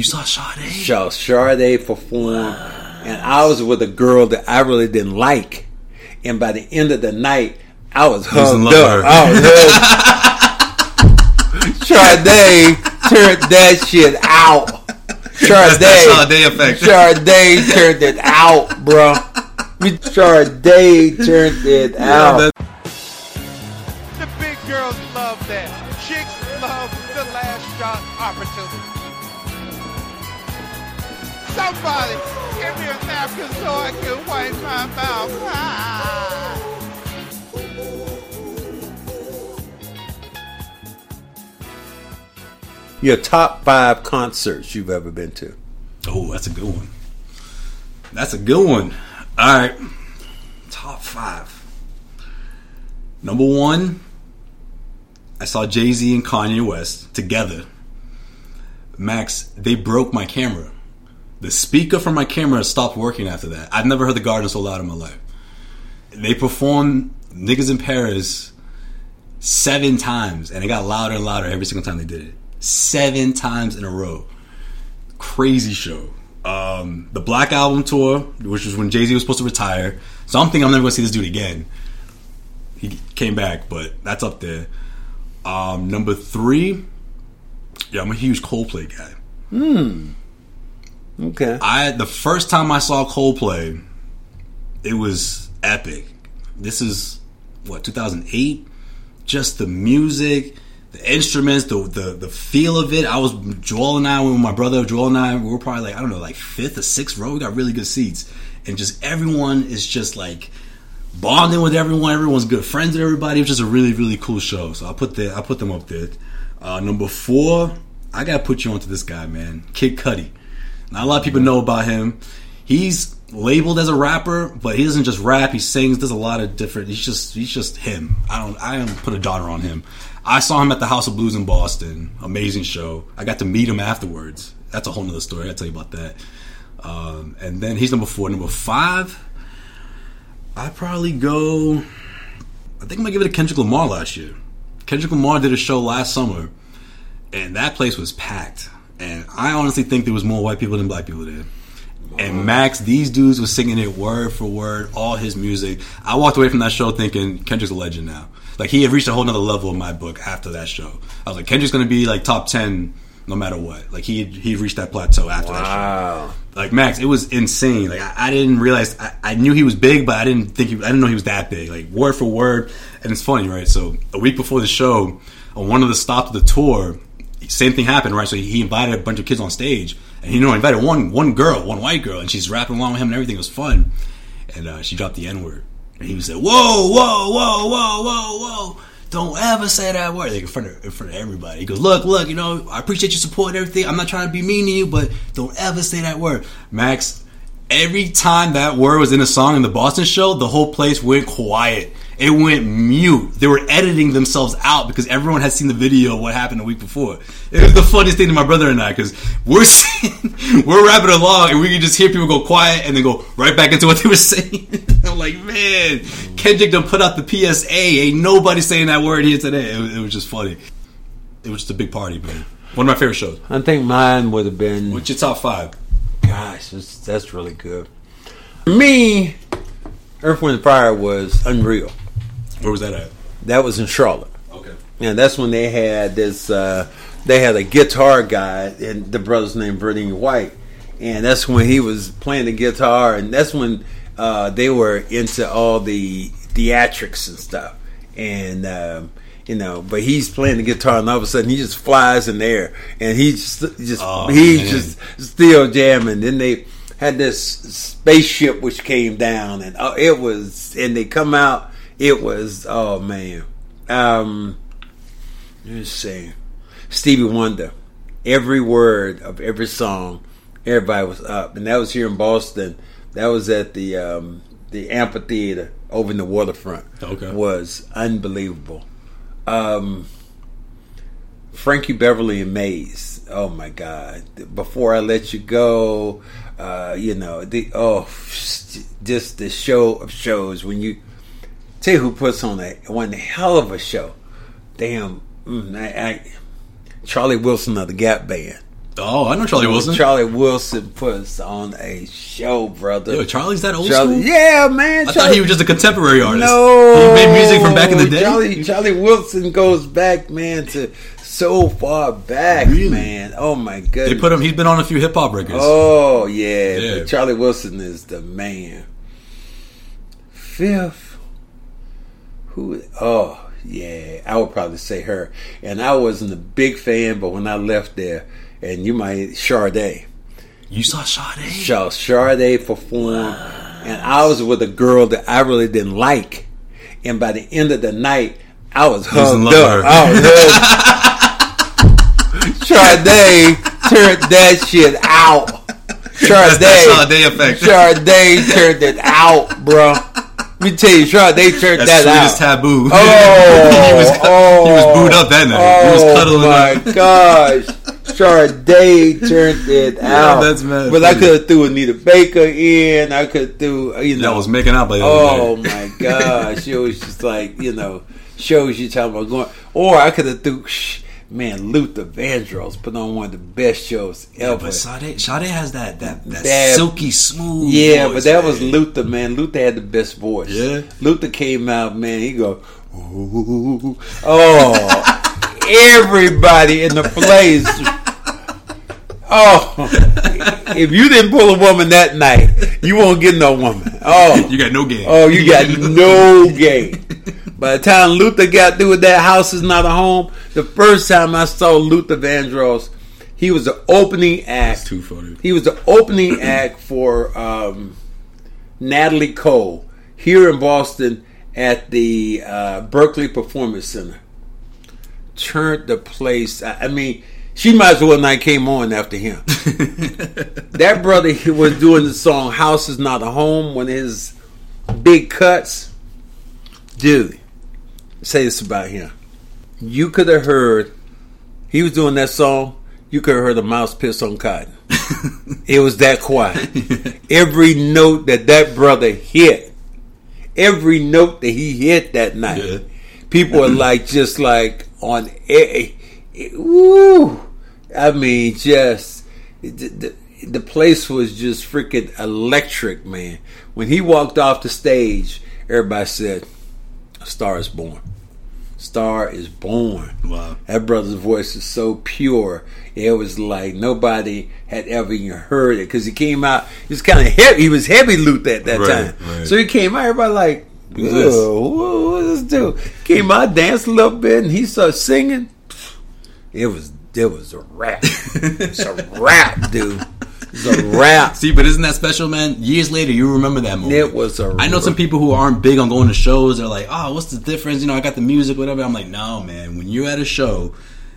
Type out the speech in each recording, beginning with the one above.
You saw Sade? Saw Sade perform, and I was with a girl that I really didn't like. And by the end of the night, I was hugged up. I was Sade turned that shit out. Sade, Sade effect. Sade turned it out, bro. Sade turned it out. Yeah, Somebody give me a napkin so I can wipe my mouth. Ah. Your top five concerts you've ever been to? Oh, that's a good one. That's a good one. All right. Top five. Number one, I saw Jay Z and Kanye West together. Max, they broke my camera. The speaker from my camera stopped working after that. I've never heard the garden so loud in my life. They performed Niggas in Paris seven times, and it got louder and louder every single time they did it. Seven times in a row. Crazy show. Um, the Black Album tour, which was when Jay Z was supposed to retire. So I'm thinking I'm never going to see this dude again. He came back, but that's up there. Um, number three, yeah, I'm a huge Coldplay guy. Okay. I the first time I saw Coldplay, it was epic. This is what 2008. Just the music, the instruments, the the the feel of it. I was Joel and I, with my brother Joel and I, we were probably like I don't know, like fifth or sixth row. We got really good seats, and just everyone is just like bonding with everyone. Everyone's good friends with everybody. It was just a really really cool show. So I put the I put them up there. Uh, number four, I gotta put you onto this guy, man, Kid Cudi. Not a lot of people know about him. He's labeled as a rapper, but he doesn't just rap. He sings. Does a lot of different. He's just he's just him. I don't I don't put a dollar on him. I saw him at the House of Blues in Boston. Amazing show. I got to meet him afterwards. That's a whole nother story. I'll tell you about that. Um, and then he's number four. Number five, I probably go. I think I'm gonna give it to Kendrick Lamar last year. Kendrick Lamar did a show last summer, and that place was packed. And I honestly think there was more white people than black people there. And Max, these dudes were singing it word for word, all his music. I walked away from that show thinking Kendrick's a legend now. Like he had reached a whole nother level in my book after that show. I was like, Kendrick's gonna be like top ten no matter what. Like he he reached that plateau after that show Wow. like Max, it was insane. Like I, I didn't realize I, I knew he was big, but I didn't think he, I didn't know he was that big. Like word for word, and it's funny, right? So a week before the show, on one of the stops of the tour, same thing happened, right? So he, invited a bunch of kids on stage, and you know, invited one one girl, one white girl, and she's rapping along with him, and everything was fun. And uh, she dropped the N word, and he said, "Whoa, whoa, whoa, whoa, whoa, whoa." Don't ever say that word like in front of in front of everybody. He goes, "Look, look, you know, I appreciate your support and everything. I'm not trying to be mean to you, but don't ever say that word." Max, every time that word was in a song in the Boston show, the whole place went quiet. It went mute. They were editing themselves out because everyone had seen the video of what happened the week before. It was the funniest thing to my brother and I because we're sitting, we're rapping along and we can just hear people go quiet and then go right back into what they were saying. I'm like, man, Kendrick done put out the PSA. Ain't nobody saying that word here today. It was, it was just funny. It was just a big party, man. One of my favorite shows. I think mine would have been. What's your top five? Gosh, that's, that's really good. For me, Earth, Wind, and Fire was unreal. Where was that at? That was in Charlotte. Okay. And that's when they had this. Uh, they had a guitar guy, and the brother's name Verdine White, and that's when he was playing the guitar, and that's when uh, they were into all the theatrics and stuff, and um, you know. But he's playing the guitar, and all of a sudden he just flies in the air, and he's just, just Oh, he's man. just still jamming. Then they had this spaceship which came down, and uh, it was, and they come out. It was oh man. Um, Let's see. Stevie Wonder. Every word of every song, everybody was up, and that was here in Boston. That was at the um, the amphitheater over in the waterfront. Okay. was unbelievable. Um, Frankie Beverly and Maze. Oh my God! Before I let you go, uh, you know the oh, just the show of shows when you tell who puts on a one hell of a show. Damn, mm, I, I, Charlie Wilson of the Gap Band. Oh, I know Charlie Wilson. Charlie Wilson puts on a show, brother. Yo, Charlie's that old Charlie, school. yeah, man. I Charlie- thought he was just a contemporary artist. No, he made music from back in the day. Charlie, Charlie Wilson goes back, man, to so far back, Really? man. Oh my goodness. They put him. He's been on a few hip hop records. Oh yeah, Yeah. Charlie Wilson is the man. Fifth, who? Oh yeah, I would probably say her. And I wasn't a big fan, but when I left there, and you might Sade, You saw Sade? saw Sade perform, and I was with a girl that I really didn't like, and by the end of the night, I was was in hugged love with up. her. I was hugged. Sade turned that shit out. That's Sade, that Sade effect. Sade turned it out, bro. Let me tell you, Sade turned That's that out. taboo. Oh, he was oh, he was booed up that night. he was oh cuddling my up. gosh, Sade turned it out. that's mad But I could have threw Anita Baker in. I could have threw you know. That was making out by the oh my gosh, it was just like you know shows you talking about going. Or I could have threw. Shh, Man, Luther Vandross put on one of the best shows Yeah, ever. but Sade, Sade has that that, that, That- silky smooth. Yeah, voice, but that was. Luther, man. Luther had the best voice. Yeah. Luther came out, man. He go, Ooh. oh, everybody in the place. Oh, if you didn't pull a woman that night, you won't get no woman. Oh, You got no game. oh, you got no game. By the time Luther got through with that house is not a home, the first time I saw Luther Vandross, he was the opening act. too funny. He was the opening act for um, Natalie Cole here in Boston at the uh, Berklee Performance Center. Turned the place. I I mean, she might as well not came on after him. that brother he was doing the song "House Is Not a Home" when his big cuts. Dude, say this about him. You could have heard he was doing that song. You could have heard a mouse piss on cotton. it was that quiet. Every note that that brother hit, every note that he hit that night, Yeah. people are like just like on. eh, Woo! I mean, just the, the, the place was just freaking electric, man. When he walked off the stage, everybody said, "A star is born." Star is born. Wow. That brother's voice is so pure. It was like nobody had ever even heard it because he came out. He was kind of heavy. He was heavy loot at that Right, time. right. So he came out. Everybody like, Who's this? "Whoa, what, what this dude? Came out, danced a little bit, and he started singing. It was it was a rap. it's a rap, dude. It's a rap. See, but isn't that special, man? Years later, you remember that moment. It was a I know some people who aren't big on going to shows. They're like, "Oh, what's the difference?" You know, I got the music, whatever. I'm like, no, man. When you're at a show,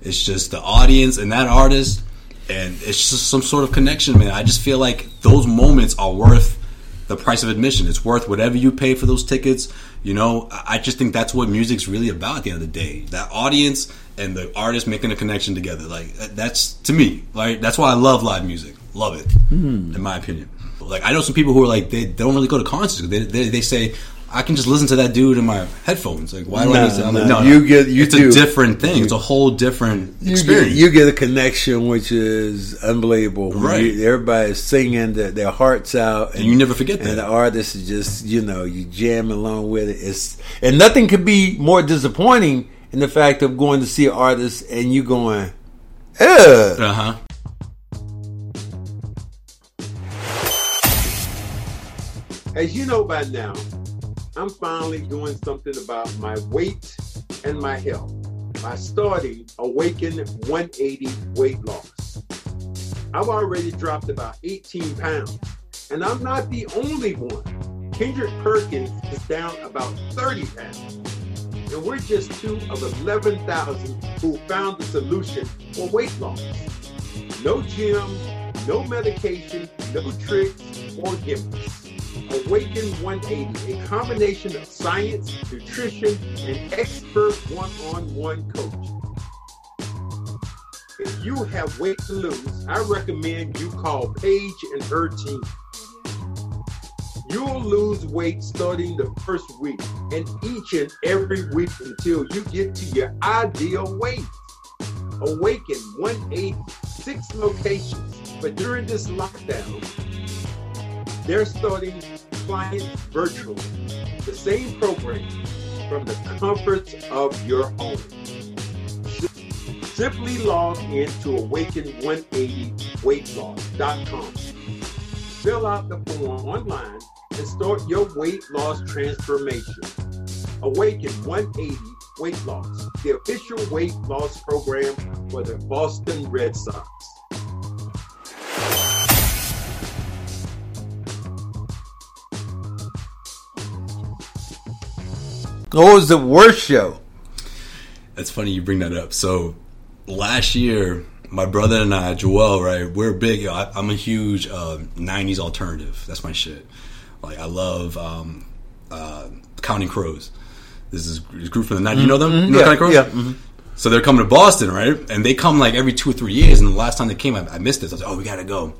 it's just the audience and that artist, and it's just some sort of connection, man. I just feel like those moments are worth the price of admission. It's worth whatever you pay for those tickets. You know, I just think that's what music's really about at the end of the day. That audience and the artist making a connection together. Like that's to me, like that's why I love live music. Love it, hmm. in my opinion. Like I know some people who are like they don't really go to concerts. They, they, they say I can just listen to that dude in my headphones. Like why do I No, need to? I'm like, no, no, you no. get- you it's do. a different thing. It's a whole different You get, experience. you get a connection which is unbelievable. Right. you- everybody's singing their, their hearts out, And you never forget And that. the artist is just you know you jam along with it. It's and nothing could be more disappointing in the fact of going to see an artist and you going, ugh. uh huh. As you know by now, I'm finally doing something about my weight and my health by starting Awaken 180 Weight Loss. I've already dropped about 18 pounds, and I'm not the only one. Kendrick Perkins is down about 30 pounds, and we're just two of 11,000 who found the solution for weight loss. No gym, no medication, no tricks or gimmicks. Awaken 180, a combination of science, nutrition, and expert one-on-one coaching. If you have weight to lose, I recommend you call Paige and her team. You'll lose weight starting the first week and each and every week until you get to your ideal weight. Awaken 180 six locations. But during this lockdown, they're starting clients virtually. The same program from the comforts of your home. Simply log in to awaken180weightloss.com. Fill out the form online and start your weight loss transformation. Awaken 180 Weight Loss, the official weight loss program for the Boston Red Sox. What was the worst show? That's funny you bring that up. So last year, my brother and I, Joel, right, we're big. I, I'm a huge uh, '90s alternative. That's my shit. Like I love um, uh, Counting Crows. This is this group from the '90s. You know them? You know yeah, Counting Crows? yeah, mhm. So they're coming to Boston, right? And they come like every two or three years. And the last time they came, I, I missed it. I was like, oh, we gotta go.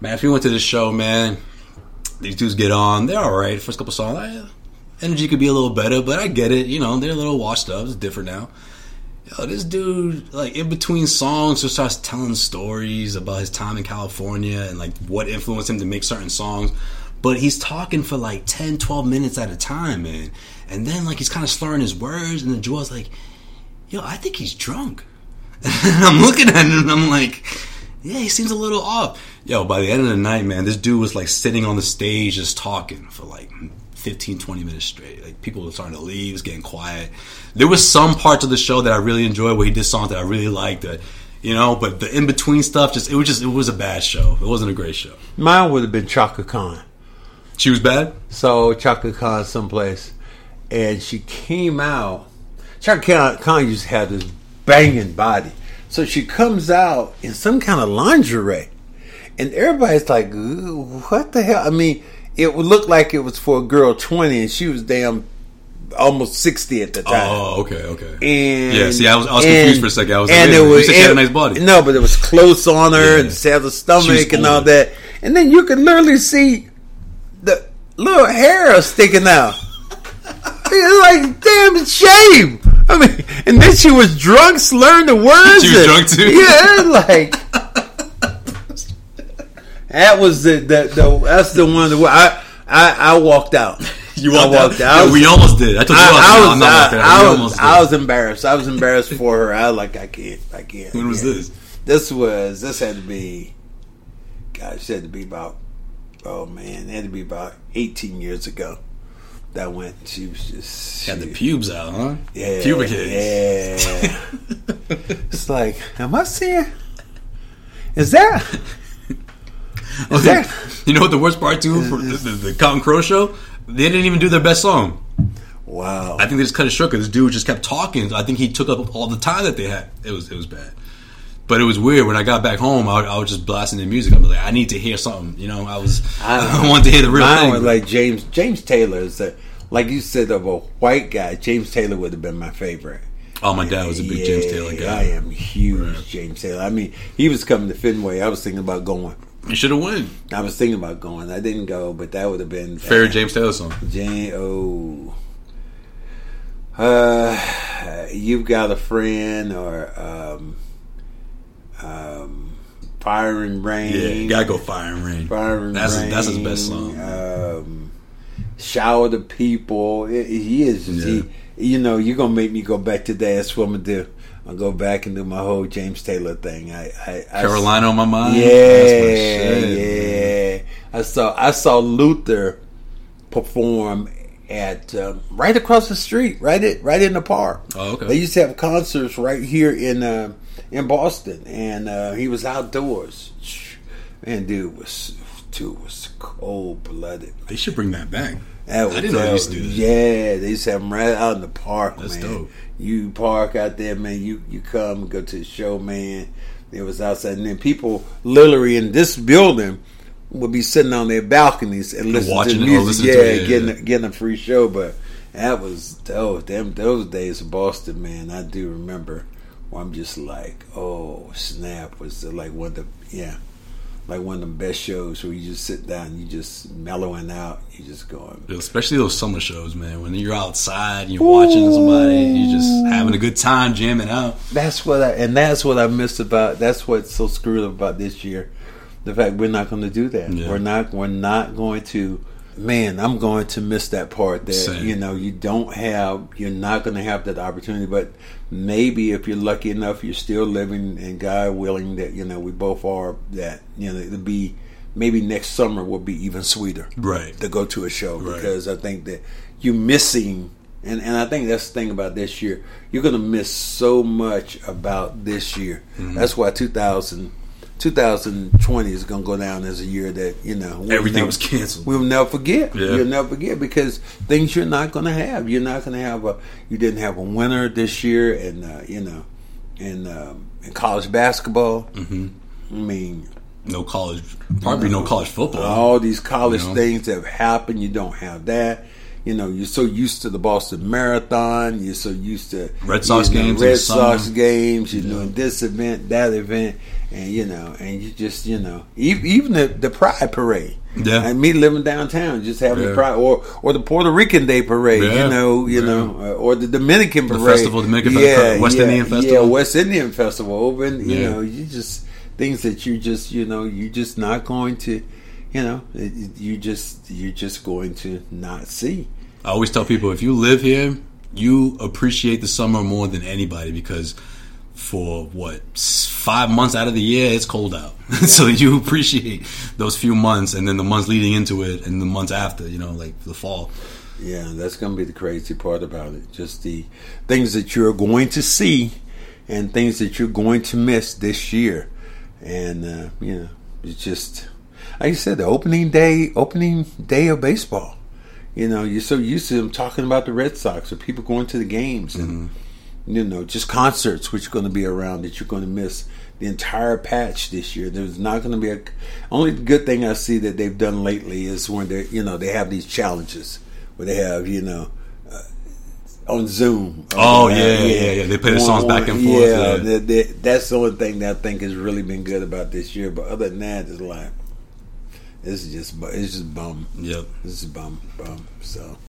Man, if we went to this show, man, these dudes get on. They're all right. First couple songs, energy could be a little better, but I get it. You know, they're a little washed up. It's different now. Yo, this dude, like in between songs, just starts telling stories about his time in California and like what influenced him to make certain songs. But he's talking for like 10, 12 minutes at a time, man. And then like he's kind of slurring his words, and then Joel's like, yo, I think he's drunk. and I'm looking at him and I'm like, yeah, he seems a little off. Yo, by the end of the night, man, this dude was like sitting on the stage just talking for like 15, 20 minutes straight. Like people were starting to leave, it was getting quiet. There was some parts of the show that I really enjoyed where he did songs that I really liked that you know, but the in between stuff just it was just it was a bad show. It wasn't a great show. Mine would have been Chaka Khan. She was bad? So Chaka Khan someplace, and she came out. Chaka Khan, used to this banging body, so she comes out in some kind of lingerie, and everybody's like, "What the hell?" I mean, it would look like it was for a girl twenty, and she was damn almost sixty at the oh, time. Oh, okay, okay. And Yeah, see, I was- I was confused for a second. I was and a it was she had a nice body. No, but it was close on her Yeah. and she had the stomach and all that. And then you could literally see the little hair sticking out. It's like damn shame. I mean, and then she was drunk, slurring the words. She was and- drunk, too? Yeah, like that was the, the, the that's the one. That I I I walked out. You I walked walked out. out. Yeah, we almost did. I told you I, was, I. I was, I was embarrassed. I was embarrassed for her. I was like, I can't, I can't. When was this? This was, this had to be, gosh, it had to be about, oh man, it had to be about 18 years ago. That went, she was just. Had the pubes out, huh? yeah, Pubicates. Yeah. it's like, am I seeing? Is that? That? You know what the worst part too for the, the, the Counting Crow show? They didn't even do their best song. Wow. I think they just cut it short because this dude just kept talking. I think he took up all the time that they had. It was it was bad. But it was weird when I got back home. I, I was just blasting the music. I was like, I need to hear something. You know, I was I, wanted to hear the real thing. like James James Taylor is a, like you said of a white guy. James Taylor would have been my favorite. oh, my dad was a big James Taylor guy. I am huge James Taylor. I mean, he was coming to Fenway. I was thinking about going. You should have won. I was thinking about going. I didn't go, but that would have been Favorite James Taylor song. Jane. Oh, uh, you've got a friend or um, um, Fire and Rain. Yeah, you gotta go Fire and Rain. Fire and That's his, Rain, that's his best song. Um, Shower the people. He is. Yeah. He, you know, you're gonna make me go back to that. That's what I'm gonna do. I'll go back and do my whole James Taylor thing. I, I, I Carolina on my mind. Yeah, my shit. yeah. I saw I saw Luther perform at um, right across the street, right at right in the park. Oh, okay. They used to have concerts right here in uh, in Boston, and uh, he was outdoors. Man, dude was dude was cold blooded. They should bring that back. That was, I didn't know that they used to do this. Yeah, they used to have them right out in the park, That's man. dope. You park out there, man. You you come go to the show, man. It was outside, and then people literally in this building would be sitting on their balconies and listening watching oh, to it or music. yeah, to yeah, getting yeah. A, getting a free show. But that was those them those days of Boston, man. I do remember. Where I'm just like, oh snap! Was like one of the yeah. Like one of the best shows where you just sit down, and you just mellowing out, you just going. Especially those summer shows, man. When you're outside, and you're watching somebody, you're just having a good time, jamming out. That's what I and that's what I missed about. That's what's so screwed up about this year. The fact we're not going to do that. Yeah. We're not. We're not going to. Man, I'm going to miss that part. That Same. you know, you don't have. You're not going to have that opportunity. But maybe if you're lucky enough, you're still living, and God willing, that you know we both are. That you know it'll be. Maybe next summer will be even sweeter Right. to go to a show Right. because I think that you're missing, and, and I think that's the thing about this year. You're going to miss so much about this year. Mm-hmm. That's why 2000, 2020 is going to go down as a year that, you know, we'll Everything never- was canceled. We'll never forget. Yeah. You'll never forget because things you're not going to have. You're not going to have a, you didn't have a winner this year, and, uh, you know, in, um, in college basketball. Mm-hmm. I mean, No college, probably no college football. all these college You know? things that have happened. You don't have that. You know, you're so used to the Boston Marathon. You're so used to Red Sox you know, games Red Sox summer. games. You're doing this event, that event, and you know, and you just you know, even the, the Pride Parade. Yeah. and me living downtown, just having the Yeah. Pride, or or the Puerto Rican Day Parade. Yeah. You know, you Yeah. know, uh, or the Dominican The Parade, festival, Dominican Festival, West yeah, Indian yeah, Festival. West Indian Festival. Open, you Yeah. know, you just things that you just you know you're just not going to you know it, you just you're just going to not see. I always tell people if you live here, you appreciate the summer more than anybody because for what five months out of the year it's cold out, so you appreciate those few months, and then the months leading into it, and the months after, you know, like the fall. yeah that's going to be the crazy part about it. Just the things that you're going to see and things that you're going to miss this year. And uh, you know it's just like you said the opening day opening day of baseball you know you're so used to them talking about the red sox or people going to the games and you know, just concerts which are going to be around that you're going to miss the entire patch this year. There's not going to be a only good thing I see that they've done lately is when they you know they have these challenges where they have you know uh, on Zoom. Oh, Uh, yeah, yeah, yeah. They play the songs back and forth, Yeah, yeah. that- that- that's the only thing that I think has really been good about this year. But other than that, it's like it's just it's just bum. Yep. This is bum bum. So